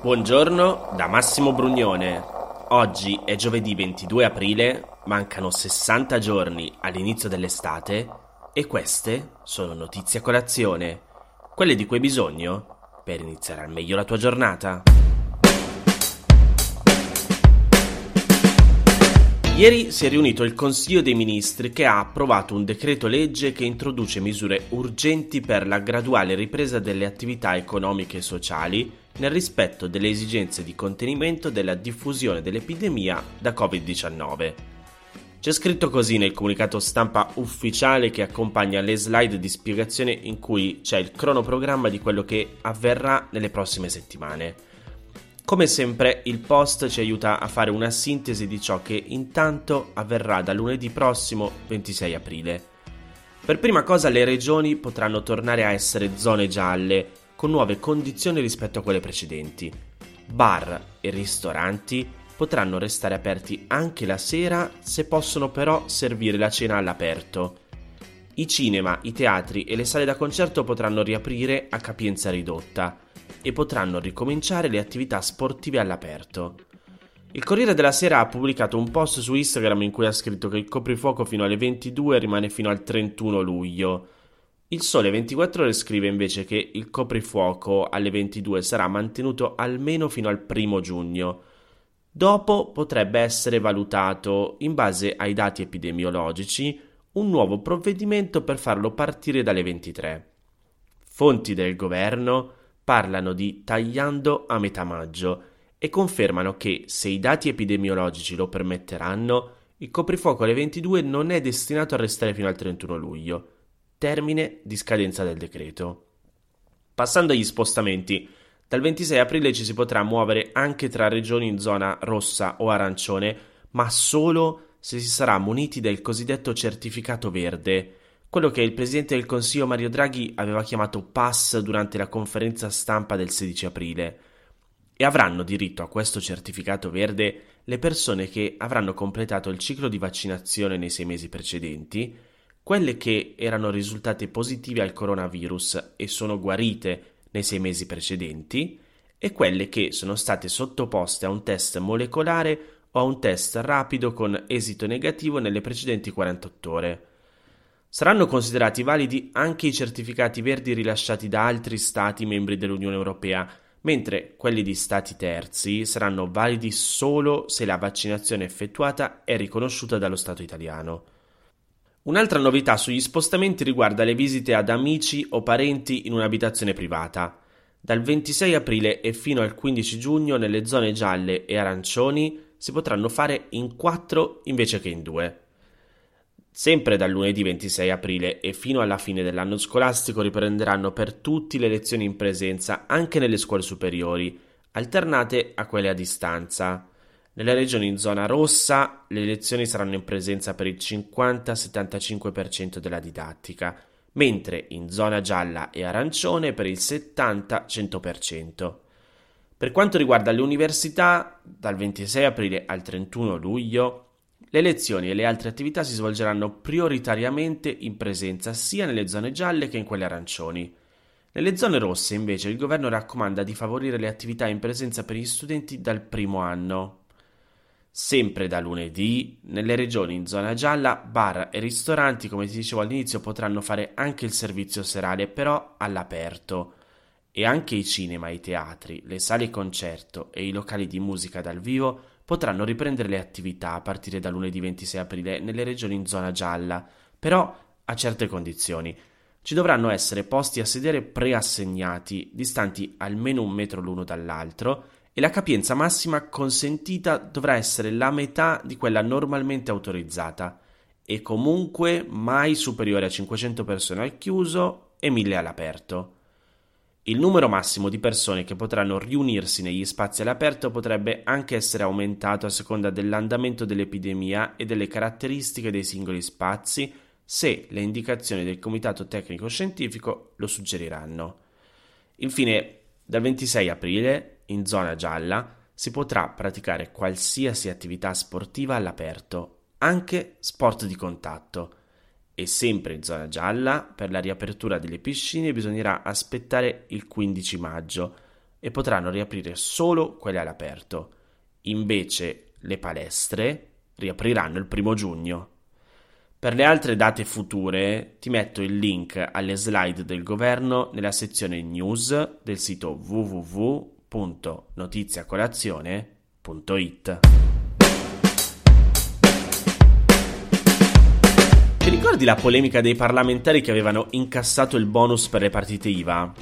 Buongiorno da Massimo Brugnone. Oggi è giovedì 22 aprile, mancano 60 giorni all'inizio dell'estate e queste sono notizie a colazione, quelle di cui hai bisogno per iniziare al meglio la tua giornata. Ieri si è riunito il Consiglio dei Ministri che ha approvato un decreto legge che introduce misure urgenti per la graduale ripresa delle attività economiche e sociali nel rispetto delle esigenze di contenimento della diffusione dell'epidemia da Covid-19. C'è scritto così nel comunicato stampa ufficiale che accompagna le slide di spiegazione in cui c'è il cronoprogramma di quello che avverrà nelle prossime settimane. Come sempre il post ci aiuta a fare una sintesi di ciò che intanto avverrà da lunedì prossimo 26 aprile. Per prima cosa le regioni potranno tornare a essere zone gialle, con nuove condizioni rispetto a quelle precedenti. Bar e ristoranti potranno restare aperti anche la sera se possono però servire la cena all'aperto. I cinema, i teatri e le sale da concerto potranno riaprire a capienza ridotta e potranno ricominciare le attività sportive all'aperto. Il Corriere della Sera ha pubblicato un post su Instagram in cui ha scritto che il coprifuoco fino alle 22 rimane fino al 31 luglio. Il Sole 24 ore scrive invece che il coprifuoco alle 22 sarà mantenuto almeno fino al 1 giugno. Dopo potrebbe essere valutato, in base ai dati epidemiologici, un nuovo provvedimento per farlo partire dalle 23. Fonti del governo parlano di tagliando a metà maggio e confermano che, se i dati epidemiologici lo permetteranno, il coprifuoco alle 22 non è destinato a restare fino al 31 luglio, termine di scadenza del decreto. Passando agli spostamenti, dal 26 aprile ci si potrà muovere anche tra regioni in zona rossa o arancione, ma solo se si sarà muniti del cosiddetto certificato verde, quello che il presidente del Consiglio Mario Draghi aveva chiamato pass durante la conferenza stampa del 16 aprile. E avranno diritto a questo certificato verde le persone che avranno completato il ciclo di vaccinazione nei sei mesi precedenti, quelle che erano risultate positive al coronavirus e sono guarite nei sei mesi precedenti, e quelle che sono state sottoposte a un test molecolare o a un test rapido con esito negativo nelle precedenti 48 ore. Saranno considerati validi anche i certificati verdi rilasciati da altri Stati membri dell'Unione Europea, mentre quelli di Stati terzi saranno validi solo se la vaccinazione effettuata è riconosciuta dallo Stato italiano. Un'altra novità sugli spostamenti riguarda le visite ad amici o parenti in un'abitazione privata. Dal 26 aprile e fino al 15 giugno nelle zone gialle e arancioni si potranno fare in 4 invece che in 2. Sempre dal lunedì 26 aprile e fino alla fine dell'anno scolastico riprenderanno per tutti le lezioni in presenza anche nelle scuole superiori, alternate a quelle a distanza. Nelle regioni in zona rossa le lezioni saranno in presenza per il 50-75% della didattica, mentre in zona gialla e arancione per il 70-100%. Per quanto riguarda le università, dal 26 aprile al 31 luglio le lezioni e le altre attività si svolgeranno prioritariamente in presenza sia nelle zone gialle che in quelle arancioni. Nelle zone rosse, invece, il governo raccomanda di favorire le attività in presenza per gli studenti dal primo anno. Sempre da lunedì, nelle regioni in zona gialla, bar e ristoranti, come ti dicevo all'inizio, potranno fare anche il servizio serale, però all'aperto. E anche i cinema, i teatri, le sale concerto e i locali di musica dal vivo potranno riprendere le attività a partire da lunedì 26 aprile nelle regioni in zona gialla, però a certe condizioni. Ci dovranno essere posti a sedere preassegnati, distanti almeno un metro l'uno dall'altro, e la capienza massima consentita dovrà essere la metà di quella normalmente autorizzata, e comunque mai superiore a 500 persone al chiuso e 1000 all'aperto. Il numero massimo di persone che potranno riunirsi negli spazi all'aperto potrebbe anche essere aumentato a seconda dell'andamento dell'epidemia e delle caratteristiche dei singoli spazi se le indicazioni del Comitato Tecnico Scientifico lo suggeriranno. Infine, dal 26 aprile, in zona gialla, si potrà praticare qualsiasi attività sportiva all'aperto, anche sport di contatto e sempre in zona gialla, per la riapertura delle piscine bisognerà aspettare il 15 maggio, e potranno riaprire solo quelle all'aperto. Invece le palestre riapriranno il primo giugno. Per le altre date future ti metto il link alle slide del governo nella sezione news del sito www.notiziacolazione.it. Ti ricordi la polemica dei parlamentari che avevano incassato il bonus per le partite IVA?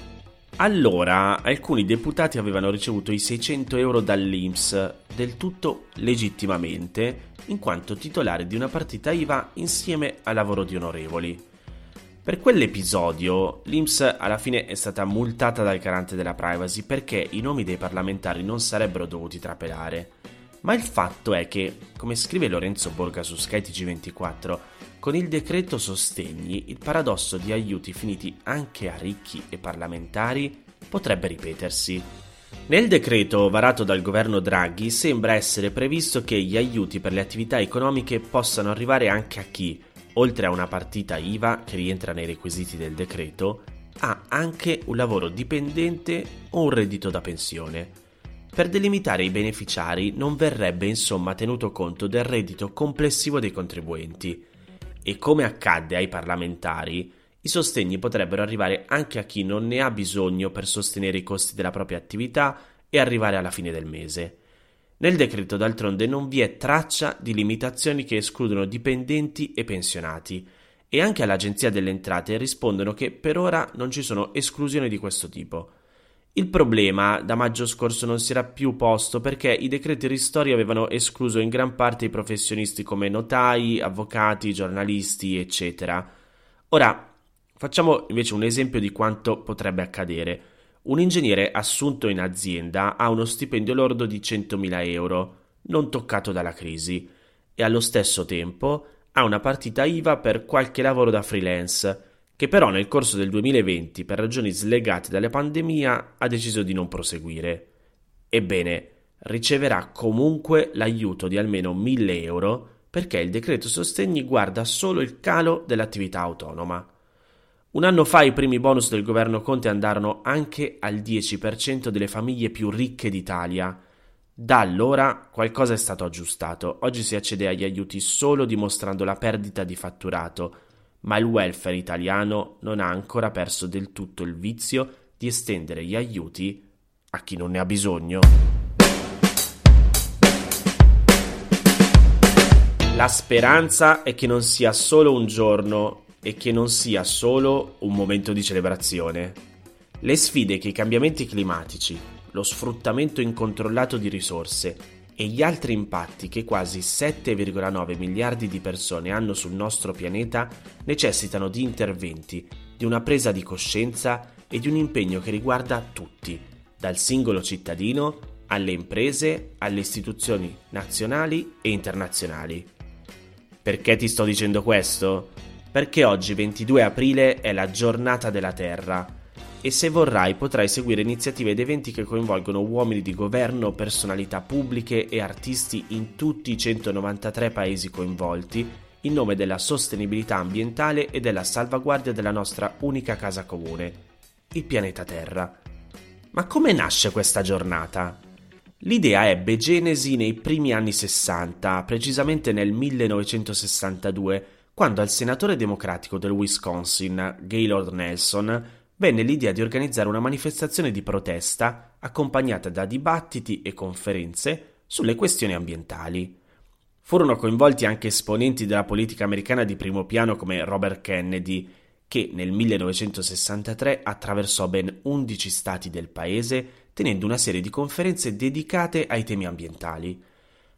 Allora, alcuni deputati avevano ricevuto i 600 euro dall'INPS, del tutto legittimamente, in quanto titolare di una partita IVA insieme al lavoro di onorevoli. Per quell'episodio, l'IMS alla fine è stata multata dal garante della privacy perché i nomi dei parlamentari non sarebbero dovuti trapelare. Ma il fatto è che, come scrive Lorenzo Borga su SkyTG24, con il decreto sostegni il paradosso di aiuti finiti anche a ricchi e parlamentari potrebbe ripetersi. Nel decreto varato dal governo Draghi sembra essere previsto che gli aiuti per le attività economiche possano arrivare anche a chi, oltre a una partita IVA che rientra nei requisiti del decreto, ha anche un lavoro dipendente o un reddito da pensione. Per delimitare i beneficiari non verrebbe insomma tenuto conto del reddito complessivo dei contribuenti e come accadde ai parlamentari, i sostegni potrebbero arrivare anche a chi non ne ha bisogno per sostenere i costi della propria attività e arrivare alla fine del mese. Nel decreto d'altronde non vi è traccia di limitazioni che escludono dipendenti e pensionati e anche all'Agenzia delle Entrate rispondono che per ora non ci sono esclusioni di questo tipo. Il problema da maggio scorso non si era più posto perché i decreti ristori avevano escluso in gran parte i professionisti come notai, avvocati, giornalisti, eccetera. Ora, Facciamo invece un esempio di quanto potrebbe accadere. Un ingegnere assunto in azienda ha uno stipendio lordo di 100.000 euro, non toccato dalla crisi, e allo stesso tempo ha una partita IVA per qualche lavoro da freelance, che però nel corso del 2020, per ragioni slegate dalla pandemia, ha deciso di non proseguire. Ebbene, riceverà comunque l'aiuto di almeno 1.000 euro perché il decreto sostegni guarda solo il calo dell'attività autonoma. Un anno fa i primi bonus del governo Conte andarono anche al 10% delle famiglie più ricche d'Italia. Da allora qualcosa è stato aggiustato. Oggi si accede agli aiuti solo dimostrando la perdita di fatturato, ma il welfare italiano non ha ancora perso del tutto il vizio di estendere gli aiuti a chi non ne ha bisogno. La speranza è che non sia solo un giorno e che non sia solo un momento di celebrazione. Le sfide che i cambiamenti climatici, lo sfruttamento incontrollato di risorse e gli altri impatti che quasi 7,9 miliardi di persone hanno sul nostro pianeta necessitano di interventi, di una presa di coscienza e di un impegno che riguarda tutti, dal singolo cittadino alle imprese, alle istituzioni nazionali e internazionali. Perché ti sto dicendo questo? Perché oggi 22 aprile è la giornata della Terra e se vorrai potrai seguire iniziative ed eventi che coinvolgono uomini di governo, personalità pubbliche e artisti in tutti i 193 paesi coinvolti in nome della sostenibilità ambientale e della salvaguardia della nostra unica casa comune, il pianeta Terra. Ma come nasce questa giornata? L'idea ebbe genesi nei primi anni 60, precisamente nel 1962, quando al senatore democratico del Wisconsin, Gaylord Nelson, venne l'idea di organizzare una manifestazione di protesta accompagnata da dibattiti e conferenze sulle questioni ambientali. Furono coinvolti anche esponenti della politica americana di primo piano come Robert Kennedy, che nel 1963 attraversò ben 11 stati del paese tenendo una serie di conferenze dedicate ai temi ambientali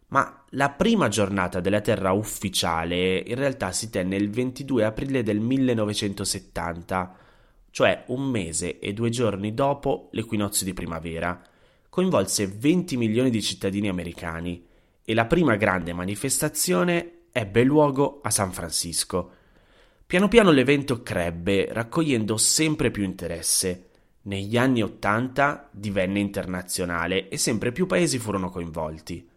ma la prima giornata della Terra ufficiale in realtà si tenne il 22 aprile del 1970, cioè un mese e due giorni dopo l'equinozio di primavera. Coinvolse 20 milioni di cittadini americani e la prima grande manifestazione ebbe luogo a San Francisco. Piano piano l'evento crebbe, raccogliendo sempre più interesse. Negli anni Ottanta divenne internazionale e sempre più paesi furono coinvolti.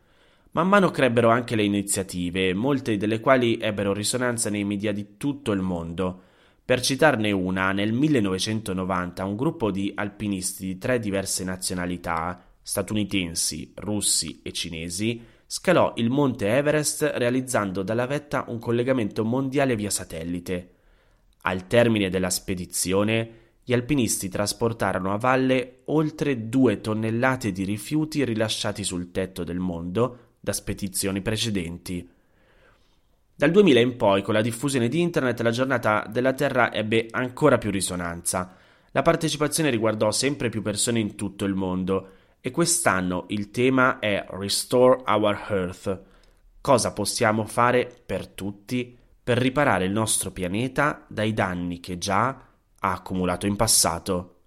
Man mano crebbero anche le iniziative, molte delle quali ebbero risonanza nei media di tutto il mondo. Per citarne una, nel 1990 un gruppo di alpinisti di tre diverse nazionalità, statunitensi, russi e cinesi, scalò il monte Everest realizzando dalla vetta un collegamento mondiale via satellite. Al termine della spedizione, gli alpinisti trasportarono a valle oltre due tonnellate di rifiuti rilasciati sul tetto del mondo da spedizioni precedenti. Dal 2000 in poi, con la diffusione di Internet, la giornata della Terra ebbe ancora più risonanza. La partecipazione riguardò sempre più persone in tutto il mondo e quest'anno il tema è Restore Our Earth. Cosa possiamo fare per tutti per riparare il nostro pianeta dai danni che già ha accumulato in passato?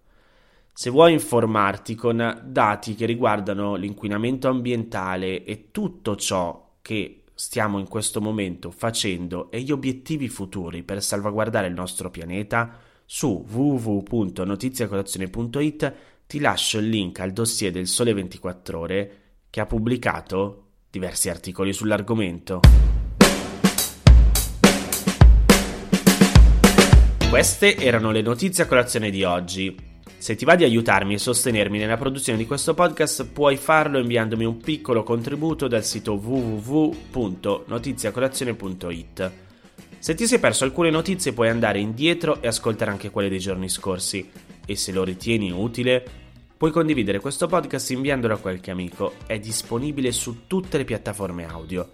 Se vuoi informarti con dati che riguardano l'inquinamento ambientale e tutto ciò che stiamo in questo momento facendo e gli obiettivi futuri per salvaguardare il nostro pianeta, su www.notiziacolazione.it ti lascio il link al dossier del Sole 24 Ore che ha pubblicato diversi articoli sull'argomento. Queste erano le notizie a colazione di oggi. Se ti va di aiutarmi e sostenermi nella produzione di questo podcast, puoi farlo inviandomi un piccolo contributo dal sito www.notiziacolazione.it. Se ti sei perso alcune notizie puoi andare indietro e ascoltare anche quelle dei giorni scorsi e se lo ritieni utile puoi condividere questo podcast inviandolo a qualche amico, è disponibile su tutte le piattaforme audio.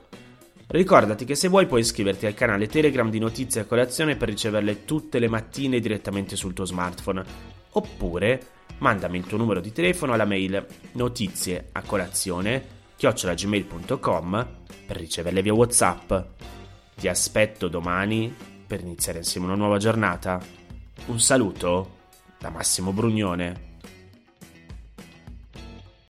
Ricordati che se vuoi puoi iscriverti al canale Telegram di Notizie a Colazione per riceverle tutte le mattine direttamente sul tuo smartphone, oppure mandami il tuo numero di telefono alla mail notizie a colazione chiocciolagmail.com per riceverle via Whatsapp. Ti aspetto domani per iniziare insieme una nuova giornata. Un saluto da Massimo Brugnone.